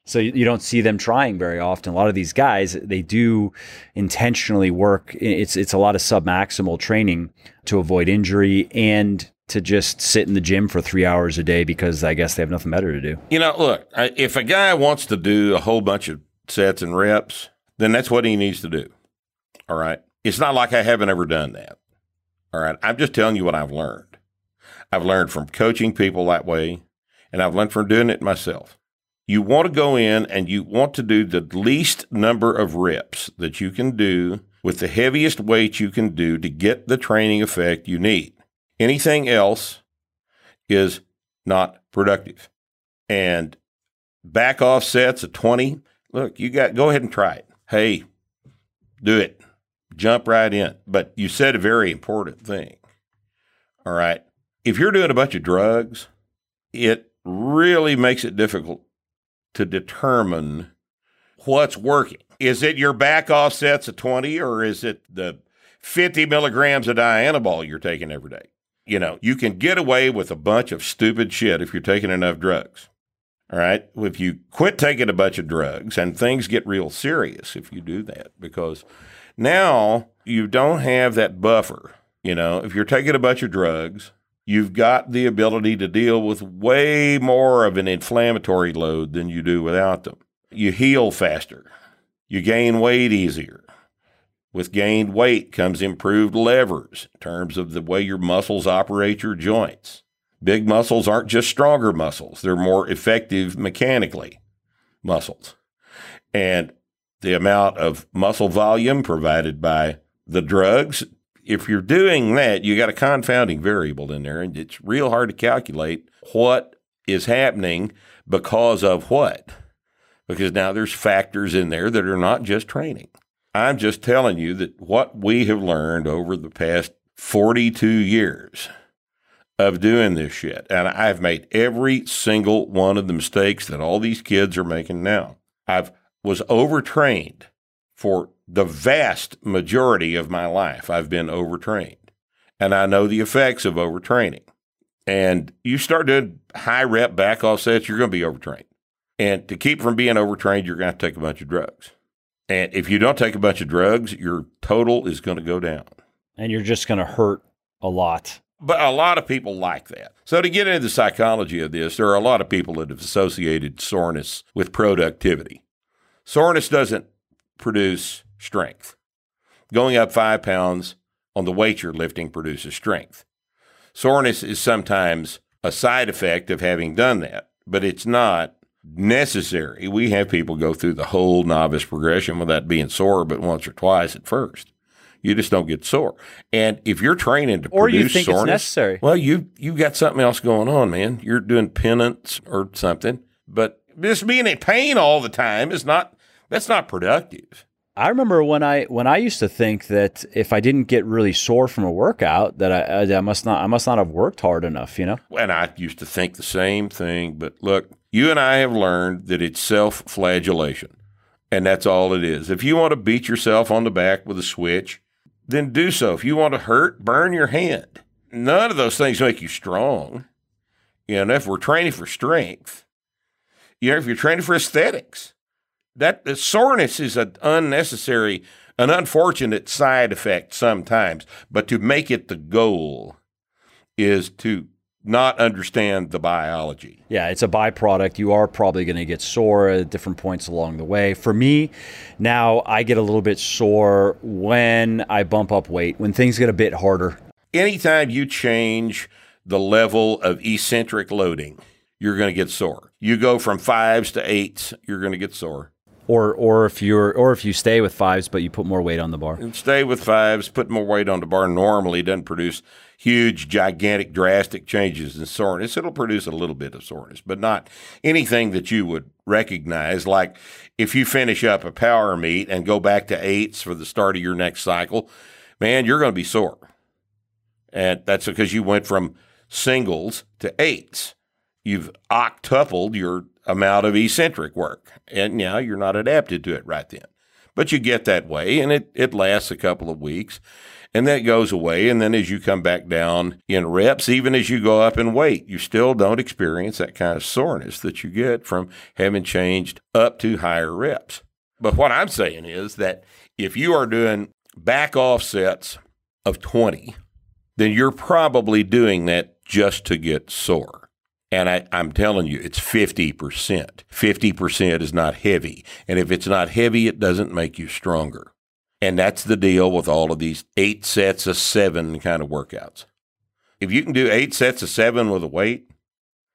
So you don't see them trying very often. A lot of these guys, they do intentionally work. It's it's a lot of submaximal training to avoid injury and to just sit in the gym for three hours a day because I guess they have nothing better to do. You know, look, if a guy wants to do a whole bunch of sets and reps, then that's what he needs to do. All right. It's not like I haven't ever done that. All right. I'm just telling you what I've learned. I've learned from coaching people that way, and I've learned from doing it myself. You want to go in and you want to do the least number of reps that you can do with the heaviest weight you can do to get the training effect you need. Anything else is not productive. And back off sets of 20, look, you got go ahead and try it. Hey, do it. Jump right in. But you said a very important thing. All right. If you're doing a bunch of drugs, it really makes it difficult to determine what's working. Is it your back offsets of 20 or is it the 50 milligrams of dianabol you're taking every day? You know, you can get away with a bunch of stupid shit if you're taking enough drugs. All right. If you quit taking a bunch of drugs and things get real serious if you do that, because now you don't have that buffer. You know, if you're taking a bunch of drugs, you've got the ability to deal with way more of an inflammatory load than you do without them. You heal faster, you gain weight easier. With gained weight comes improved levers in terms of the way your muscles operate your joints. Big muscles aren't just stronger muscles, they're more effective mechanically muscles. And the amount of muscle volume provided by the drugs if you're doing that, you got a confounding variable in there, and it's real hard to calculate what is happening because of what. Because now there's factors in there that are not just training. I'm just telling you that what we have learned over the past 42 years of doing this shit, and I've made every single one of the mistakes that all these kids are making now. I've was overtrained for the vast majority of my life, I've been overtrained. And I know the effects of overtraining. And you start doing high rep back off sets, you're going to be overtrained. And to keep from being overtrained, you're going to, to take a bunch of drugs. And if you don't take a bunch of drugs, your total is going to go down. And you're just going to hurt a lot. But a lot of people like that. So, to get into the psychology of this, there are a lot of people that have associated soreness with productivity. Soreness doesn't produce strength. Going up five pounds on the weight you're lifting produces strength. Soreness is sometimes a side effect of having done that, but it's not necessary. We have people go through the whole novice progression without being sore but once or twice at first. You just don't get sore. And if you're training to or produce you think soreness, it's necessary. well, you you got something else going on, man. You're doing penance or something. But just being in pain all the time is not that's not productive. I remember when I when I used to think that if I didn't get really sore from a workout, that I, I must not I must not have worked hard enough, you know. And I used to think the same thing, but look, you and I have learned that it's self-flagellation, and that's all it is. If you want to beat yourself on the back with a switch, then do so. If you want to hurt, burn your hand. None of those things make you strong. You know, if we're training for strength, You know, if you're training for aesthetics, that the soreness is an unnecessary, an unfortunate side effect sometimes. But to make it the goal is to not understand the biology. Yeah, it's a byproduct. You are probably going to get sore at different points along the way. For me, now I get a little bit sore when I bump up weight, when things get a bit harder. Anytime you change the level of eccentric loading, you're going to get sore. You go from fives to eights, you're going to get sore. Or, or if you're, or if you stay with fives, but you put more weight on the bar. And stay with fives, put more weight on the bar. Normally, doesn't produce huge, gigantic, drastic changes in soreness. It'll produce a little bit of soreness, but not anything that you would recognize. Like if you finish up a power meet and go back to eights for the start of your next cycle, man, you're going to be sore. And that's because you went from singles to eights. You've octupled your amount of eccentric work. And now you're not adapted to it right then. But you get that way, and it, it lasts a couple of weeks, and that goes away. And then as you come back down in reps, even as you go up in weight, you still don't experience that kind of soreness that you get from having changed up to higher reps. But what I'm saying is that if you are doing back offsets of 20, then you're probably doing that just to get sore. And I, am telling you, it's 50%. 50% is not heavy. And if it's not heavy, it doesn't make you stronger. And that's the deal with all of these eight sets of seven kind of workouts. If you can do eight sets of seven with a weight,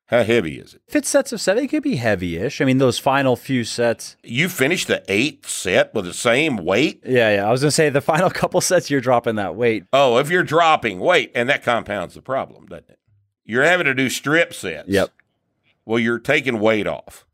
how heavy is it? If it's sets of seven, it could be heavy-ish. I mean, those final few sets. You finish the eighth set with the same weight? Yeah, yeah. I was gonna say the final (laughs) couple sets, you're dropping that weight. Oh, if you're dropping weight, and that compounds the problem, doesn't it? You're having to do strip sets. Yep. Well, you're taking weight off.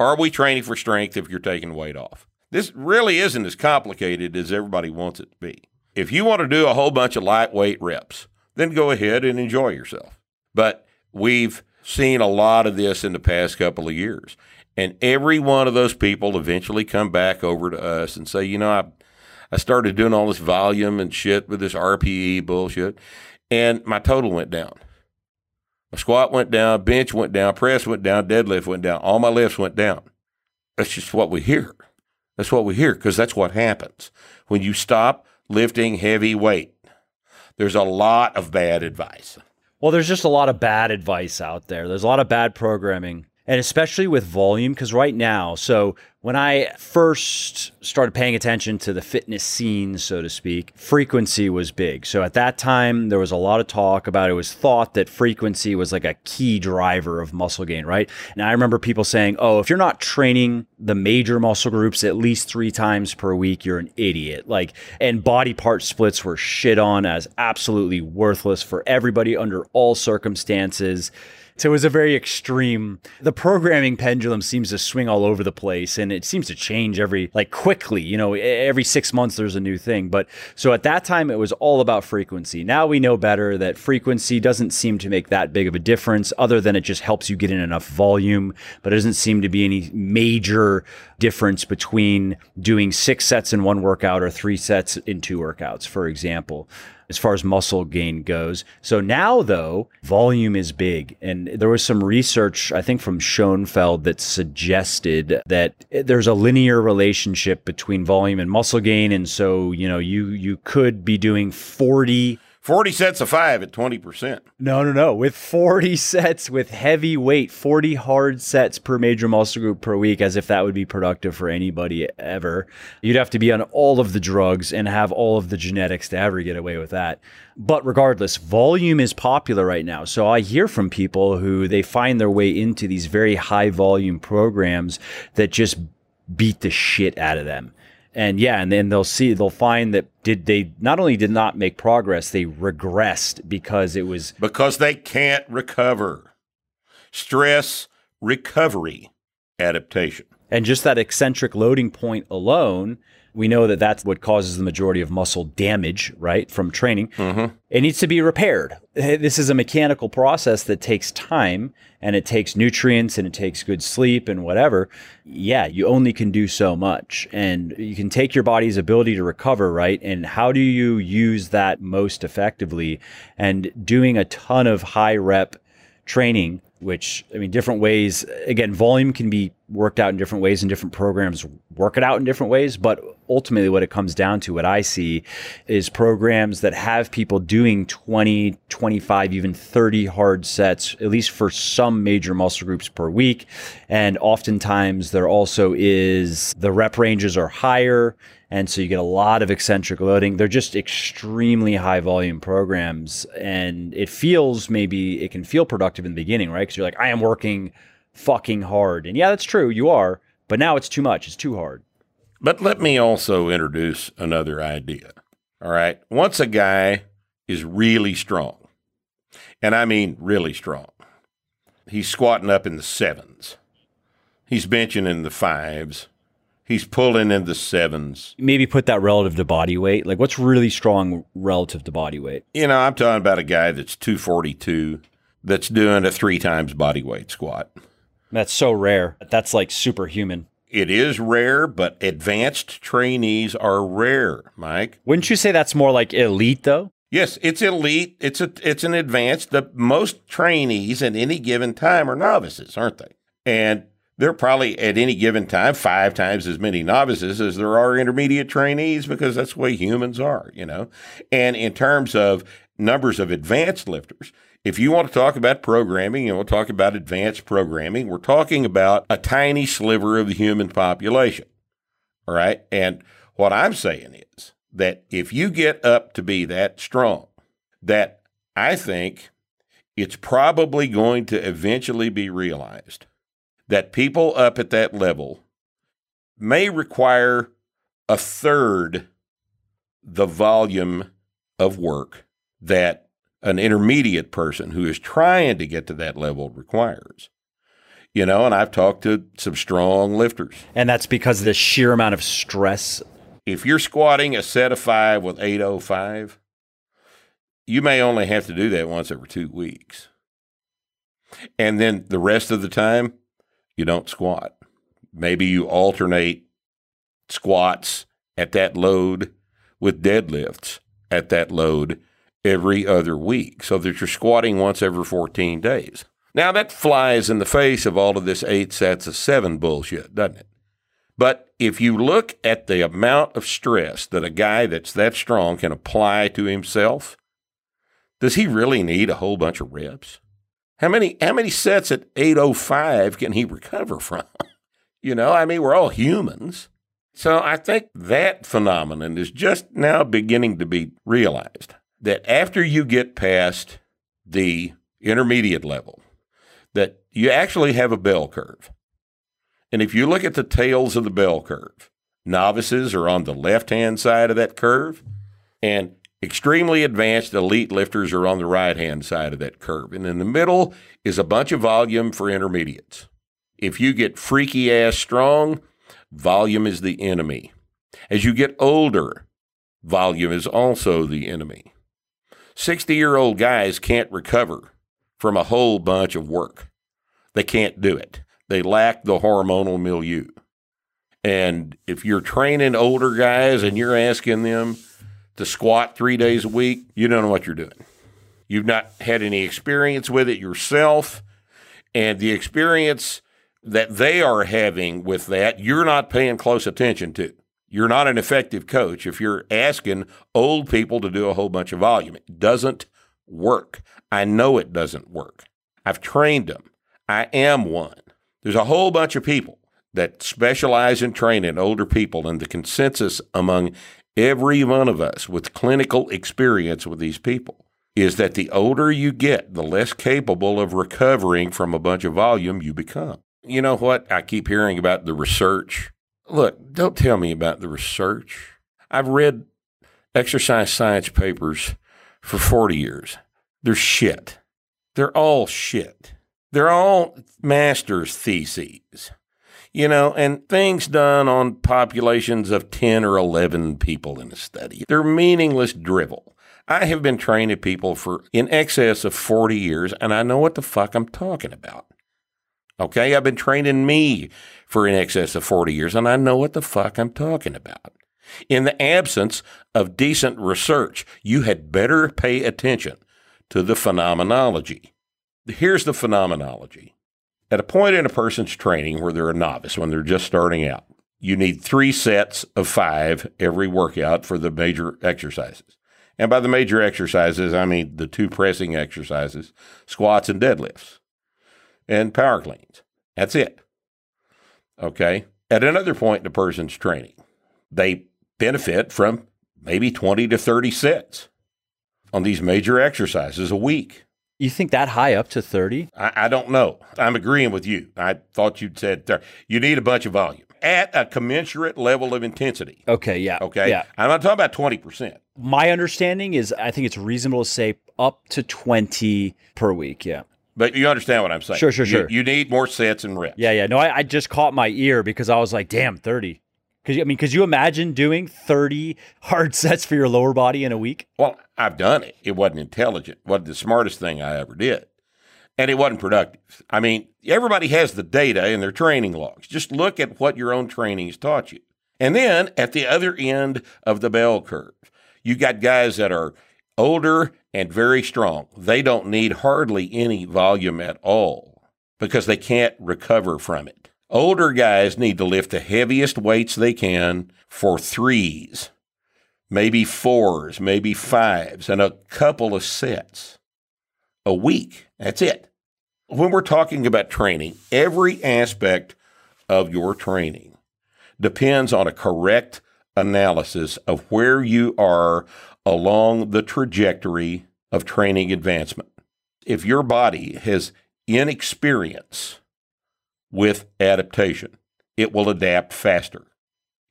Are we training for strength if you're taking weight off? This really isn't as complicated as everybody wants it to be. If you want to do a whole bunch of lightweight reps, then go ahead and enjoy yourself. But we've seen a lot of this in the past couple of years. And every one of those people eventually come back over to us and say, you know, I, I started doing all this volume and shit with this RPE bullshit, and my total went down. My squat went down, bench went down, press went down, deadlift went down. All my lifts went down. That's just what we hear. That's what we hear because that's what happens when you stop lifting heavy weight. There's a lot of bad advice. Well, there's just a lot of bad advice out there. There's a lot of bad programming and especially with volume because right now so when i first started paying attention to the fitness scene so to speak frequency was big. So at that time there was a lot of talk about it was thought that frequency was like a key driver of muscle gain right? And i remember people saying oh if you're not training the major muscle groups at least three times per week you're an idiot. Like and body part splits were shit on as absolutely worthless for everybody under all circumstances so it was a very extreme. The programming pendulum seems to swing all over the place and it seems to change every, like quickly, you know, every six months there's a new thing. But so at that time it was all about frequency. Now we know better that frequency doesn't seem to make that big of a difference other than it just helps you get in enough volume, but it doesn't seem to be any major difference between doing six sets in one workout or three sets in two workouts, for example as far as muscle gain goes. So now, though, volume is big. And there was some research, I think, from Schoenfeld that suggested that there's a linear relationship between volume and muscle gain. And so, you know, you, you could be doing 40 40 sets of five at 20%. No, no, no. With 40 sets with heavy weight, 40 hard sets per major muscle group per week, as if that would be productive for anybody ever. You'd have to be on all of the drugs and have all of the genetics to ever get away with that. But regardless, volume is popular right now. So I hear from people who they find their way into these very high volume programs that just beat the shit out of them and yeah, and then they'll see they'll find that did they not only did not make progress, they regressed because it was because they can't recover. Stress recovery adaptation. And just that eccentric loading point alone we know that that's what causes the majority of muscle damage, right, from training. Mm-hmm. It needs to be repaired. This is a mechanical process that takes time and it takes nutrients and it takes good sleep and whatever. Yeah, you only can do so much. And you can take your body's ability to recover, right? And how do you use that most effectively? And doing a ton of high rep training which I mean, different ways. Again, volume can be worked out in different ways, and different programs work it out in different ways. But ultimately, what it comes down to, what I see, is programs that have people doing 20, 25, even 30 hard sets, at least for some major muscle groups per week. And oftentimes, there also is the rep ranges are higher and so you get a lot of eccentric loading. They're just extremely high volume programs. And it feels maybe it can feel productive in the beginning, right? Because you're like, I am working fucking hard. And yeah, that's true. You are. But now it's too much. It's too hard. But let me also introduce another idea. All right. Once a guy is really strong, and I mean really strong, he's squatting up in the sevens, he's benching in the fives He's pulling in the sevens. Maybe put that relative to body weight. Like, what's really strong relative to body weight? You know, I'm talking about a guy that's 242 that's doing a three times body weight squat. That's so rare. That's like superhuman. It is rare, but advanced trainees are rare, Mike. Wouldn't you say that's more like elite, though? Yes, it's elite. It's a it's an advanced. The most trainees at any given time are novices, aren't they? And there are probably at any given time five times as many novices as there are intermediate trainees because that's the way humans are, you know. And in terms of numbers of advanced lifters, if you want to talk about programming and we'll talk about advanced programming, we're talking about a tiny sliver of the human population. All right. And what I'm saying is that if you get up to be that strong, that I think it's probably going to eventually be realized that people up at that level may require a third the volume of work that an intermediate person who is trying to get to that level requires. You know, and I've talked to some strong lifters. And that's because of the sheer amount of stress. If you're squatting a set of five with 805, you may only have to do that once every two weeks. And then the rest of the time, you don't squat. Maybe you alternate squats at that load with deadlifts at that load every other week so that you're squatting once every 14 days. Now, that flies in the face of all of this eight sets of seven bullshit, doesn't it? But if you look at the amount of stress that a guy that's that strong can apply to himself, does he really need a whole bunch of reps? How many how many sets at 805 can he recover from? (laughs) you know, I mean, we're all humans. So I think that phenomenon is just now beginning to be realized that after you get past the intermediate level, that you actually have a bell curve. And if you look at the tails of the bell curve, novices are on the left hand side of that curve, and Extremely advanced elite lifters are on the right hand side of that curve. And in the middle is a bunch of volume for intermediates. If you get freaky ass strong, volume is the enemy. As you get older, volume is also the enemy. 60 year old guys can't recover from a whole bunch of work. They can't do it. They lack the hormonal milieu. And if you're training older guys and you're asking them, to squat three days a week, you don't know what you're doing. You've not had any experience with it yourself. And the experience that they are having with that, you're not paying close attention to. You're not an effective coach if you're asking old people to do a whole bunch of volume. It doesn't work. I know it doesn't work. I've trained them. I am one. There's a whole bunch of people that specialize in training older people, and the consensus among every one of us with clinical experience with these people is that the older you get, the less capable of recovering from a bunch of volume you become. You know what? I keep hearing about the research. Look, don't tell me about the research. I've read exercise science papers for 40 years. They're shit. They're all shit. They're all master's theses you know, and things done on populations of 10 or 11 people in a study. They're meaningless drivel. I have been training people for in excess of 40 years, and I know what the fuck I'm talking about. Okay, I've been training me for in excess of 40 years, and I know what the fuck I'm talking about. In the absence of decent research, you had better pay attention to the phenomenology. Here's the phenomenology. At a point in a person's training where they're a novice, when they're just starting out, you need three sets of five every workout for the major exercises. And by the major exercises, I mean the two pressing exercises, squats and deadlifts, and power cleans. That's it. Okay. At another point in a person's training, they benefit from maybe 20 to 30 sets on these major exercises a week. You think that high up to 30? I, I don't know. I'm agreeing with you. I thought you'd said 30. You need a bunch of volume at a commensurate level of intensity. Okay, yeah. Okay. Yeah. I'm not talking about 20%. My understanding is I think it's reasonable to say up to 20 per week. Yeah. But you understand what I'm saying. Sure, sure, You- sure. You, need more sets and reps. Yeah, yeah. No, I, I just caught my ear because I was like, damn, 30. Because I mean, could you imagine doing 30 (laughs) hard sets for your lower body in a week? Well, I've done it. It wasn't intelligent. It wasn't the smartest thing I ever did. And it wasn't productive. I mean, everybody has the data in their training logs. Just look at what your own training has taught you. And then at the other end of the bell curve, you got guys that are older and very strong. They don't need hardly any volume at all because they can't recover from it. Older guys need to lift the heaviest weights they can for threes, maybe fours, maybe fives, and a couple of sets a week. That's it. When we're talking about training, every aspect of your training depends on a correct analysis of where you are along the trajectory of training advancement. If your body has inexperience with adaptation, it will adapt faster.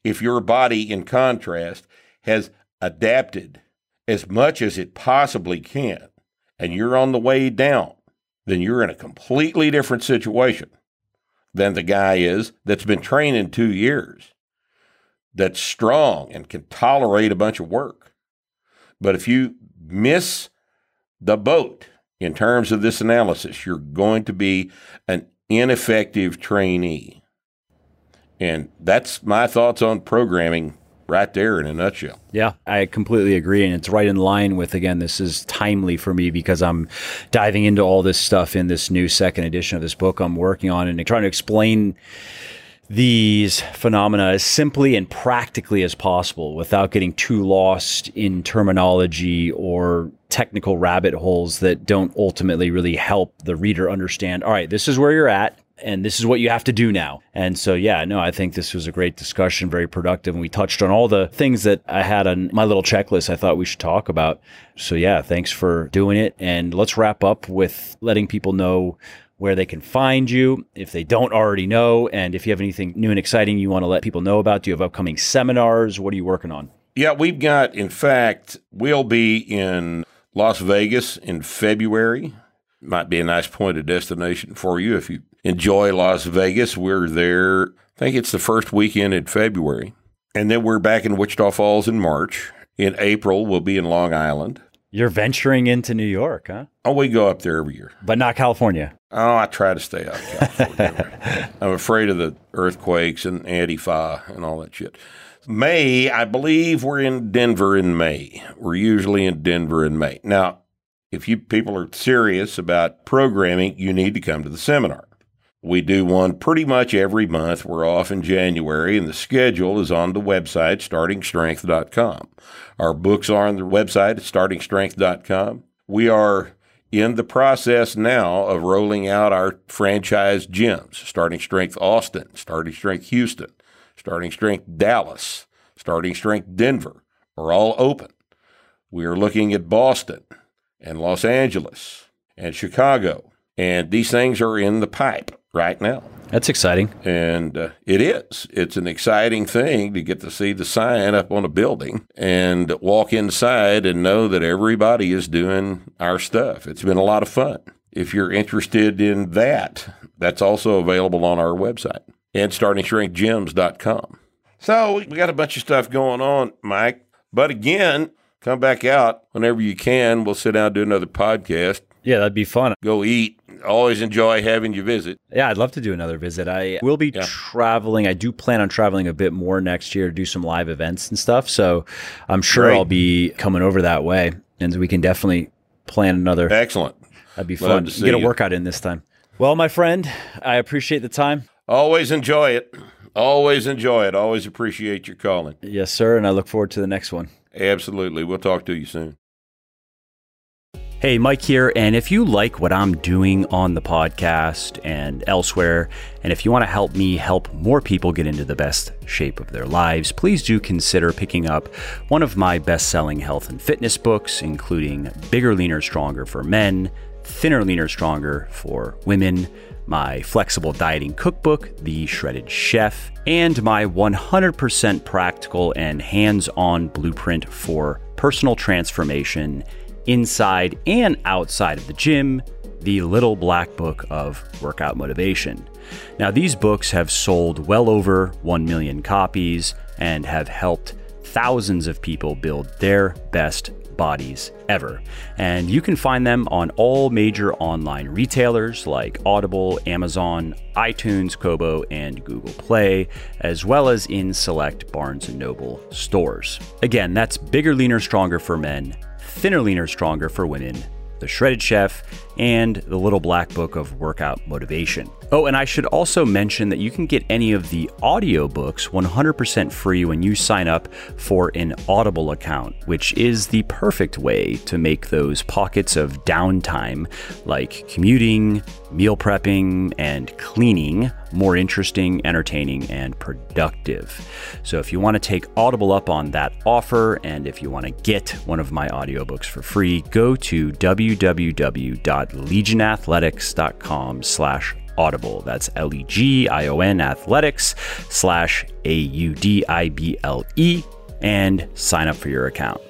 If your body, in contrast, has adapted as much as it possibly can, and you're on the way down, then you're in a completely different situation than the guy is that's been training two years, that's strong and can tolerate a bunch of work. But if you miss the boat in terms of this analysis, you're going to be an ineffective trainee. And that's my thoughts on programming right there in a nutshell. Yeah, I completely agree. And it's right in line with, again, this is timely for me because I'm diving into all this stuff in this new second edition of this book I'm working on and trying to explain these phenomena as simply and practically as possible without getting too lost in terminology or technical rabbit holes that don't ultimately really help the reader understand all right this is where you're at and this is what you have to do now. And so, yeah, no, I think this was a great discussion, very productive. And we touched on all the things that I had on my little checklist I thought we should talk about. So, yeah, thanks for doing it. And let's wrap up with letting people know where they can find you if they don't already know. And if you have anything new and exciting you want to let people know about, do you have upcoming seminars? What are you working on? Yeah, we've got, in fact, we'll be in Las Vegas in February. Might be a nice point of destination for you if you enjoy Las Vegas. We're there, I think it's the first weekend in February. And then we're back in Wichita Falls in March. In April, we'll be in Long Island. You're venturing into New York, huh? Oh, we go up there every year. But not California. Oh, I try to stay out of California. (laughs) I'm afraid of the earthquakes and Antifa and all that shit. May, I believe we're in Denver in May. We're usually in Denver in May. Now, if you people are serious about programming, you need to come to the seminar. We do one pretty much every month. We're off in January, and the schedule is on the website, startingstrength.com. Our books are on the website, startingstrength.com. We are in the process now of rolling out our franchise gyms, Starting Strength Austin, Starting Strength Houston, Starting Strength Dallas, Starting Strength Denver are all open. We are looking at Boston and Los Angeles and Chicago, and these things are in the pipe right now. That's exciting. And uh, it is. It's an exciting thing to get to see the sign up on a building and walk inside and know that everybody is doing our stuff. It's been a lot of fun. If you're interested in that, that's also available on our website and startingstrengthgyms.com. So we got a bunch of stuff going on, Mike. But again, come back out whenever you can. We'll sit down and do another podcast. Yeah, that'd be fun. Go eat. Always enjoy having you visit. Yeah, I'd love to do another visit. I will be Yeah. traveling. I do plan on traveling a bit more next year to do some live events and stuff. So I'm sure Great. I'll be coming over that way, and we can definitely plan another. Excellent. That'd be fun. to Get a see you. workout in this time. Well, my friend, I appreciate the time. Always enjoy it. Always enjoy it. Always appreciate your calling. Yes, sir. And I look forward to the next one. Absolutely. We'll talk to you soon. Hey, Mike here. And if you like what I'm doing on the podcast and elsewhere, and if you want to help me help more people get into the best shape of their lives, please do consider picking up one of my best selling health and fitness books, including Bigger, Leaner, Stronger for Men, Thinner, Leaner, Stronger for Women, my flexible dieting cookbook, The Shredded Chef, and my 100% practical and hands on blueprint for personal transformation inside and outside of the gym, The Little Black Book of Workout Motivation. Now, these books have sold well over 1 million copies and have helped thousands of people build their best bodies ever. And you can find them on all major online retailers like Audible, Amazon, iTunes, Kobo, and Google Play, as well as in select Barnes & Noble stores. Again, that's Bigger, Leaner, Stronger for Men, Thinner, Leaner, Stronger for Women, The Shredded Chef, and The Little Black Book of Workout Motivation. Oh, and I should also mention that you can get any of the audiobooks 100% free when you sign up for an Audible account, which is the perfect way to make those pockets of downtime, like commuting, meal prepping, and cleaning, more interesting, entertaining, and productive. So if you want to take Audible up on that offer, and if you want to get one of my audiobooks for free, go to www.legionathletics.com slash audible. That's L-E-G-I-O-N athletics slash A-U-D-I-B-L-E and sign up for your account.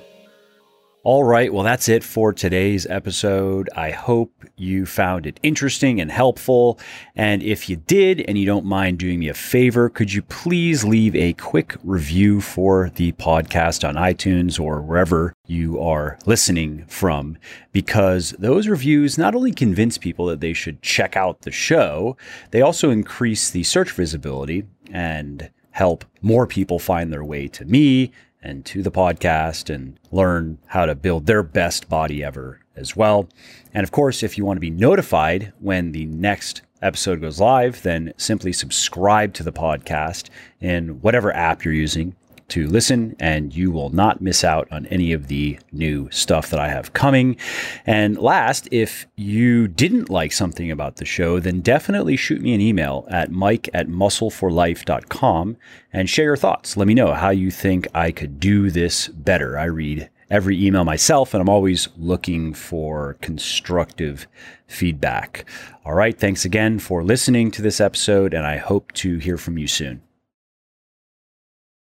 All right, well, that's it for today's episode. I hope you found it interesting and helpful. And if you did, and you don't mind doing me a favor, could you please leave a quick review for the podcast on iTunes or wherever you are listening from? Because those reviews not only convince people that they should check out the show, they also increase the search visibility and help more people find their way to me and to the podcast and learn how to build their best body ever as well. And of course, if you want to be notified when the next episode goes live, then simply subscribe to the podcast in whatever app you're using to listen, and you will not miss out on any of the new stuff that I have coming. And last, if you didn't like something about the show, then definitely shoot me an email at mike at muscleforlife.com and share your thoughts. Let me know how you think I could do this better. I read every email myself, and I'm always looking for constructive feedback. All right, thanks again for listening to this episode, and I hope to hear from you soon.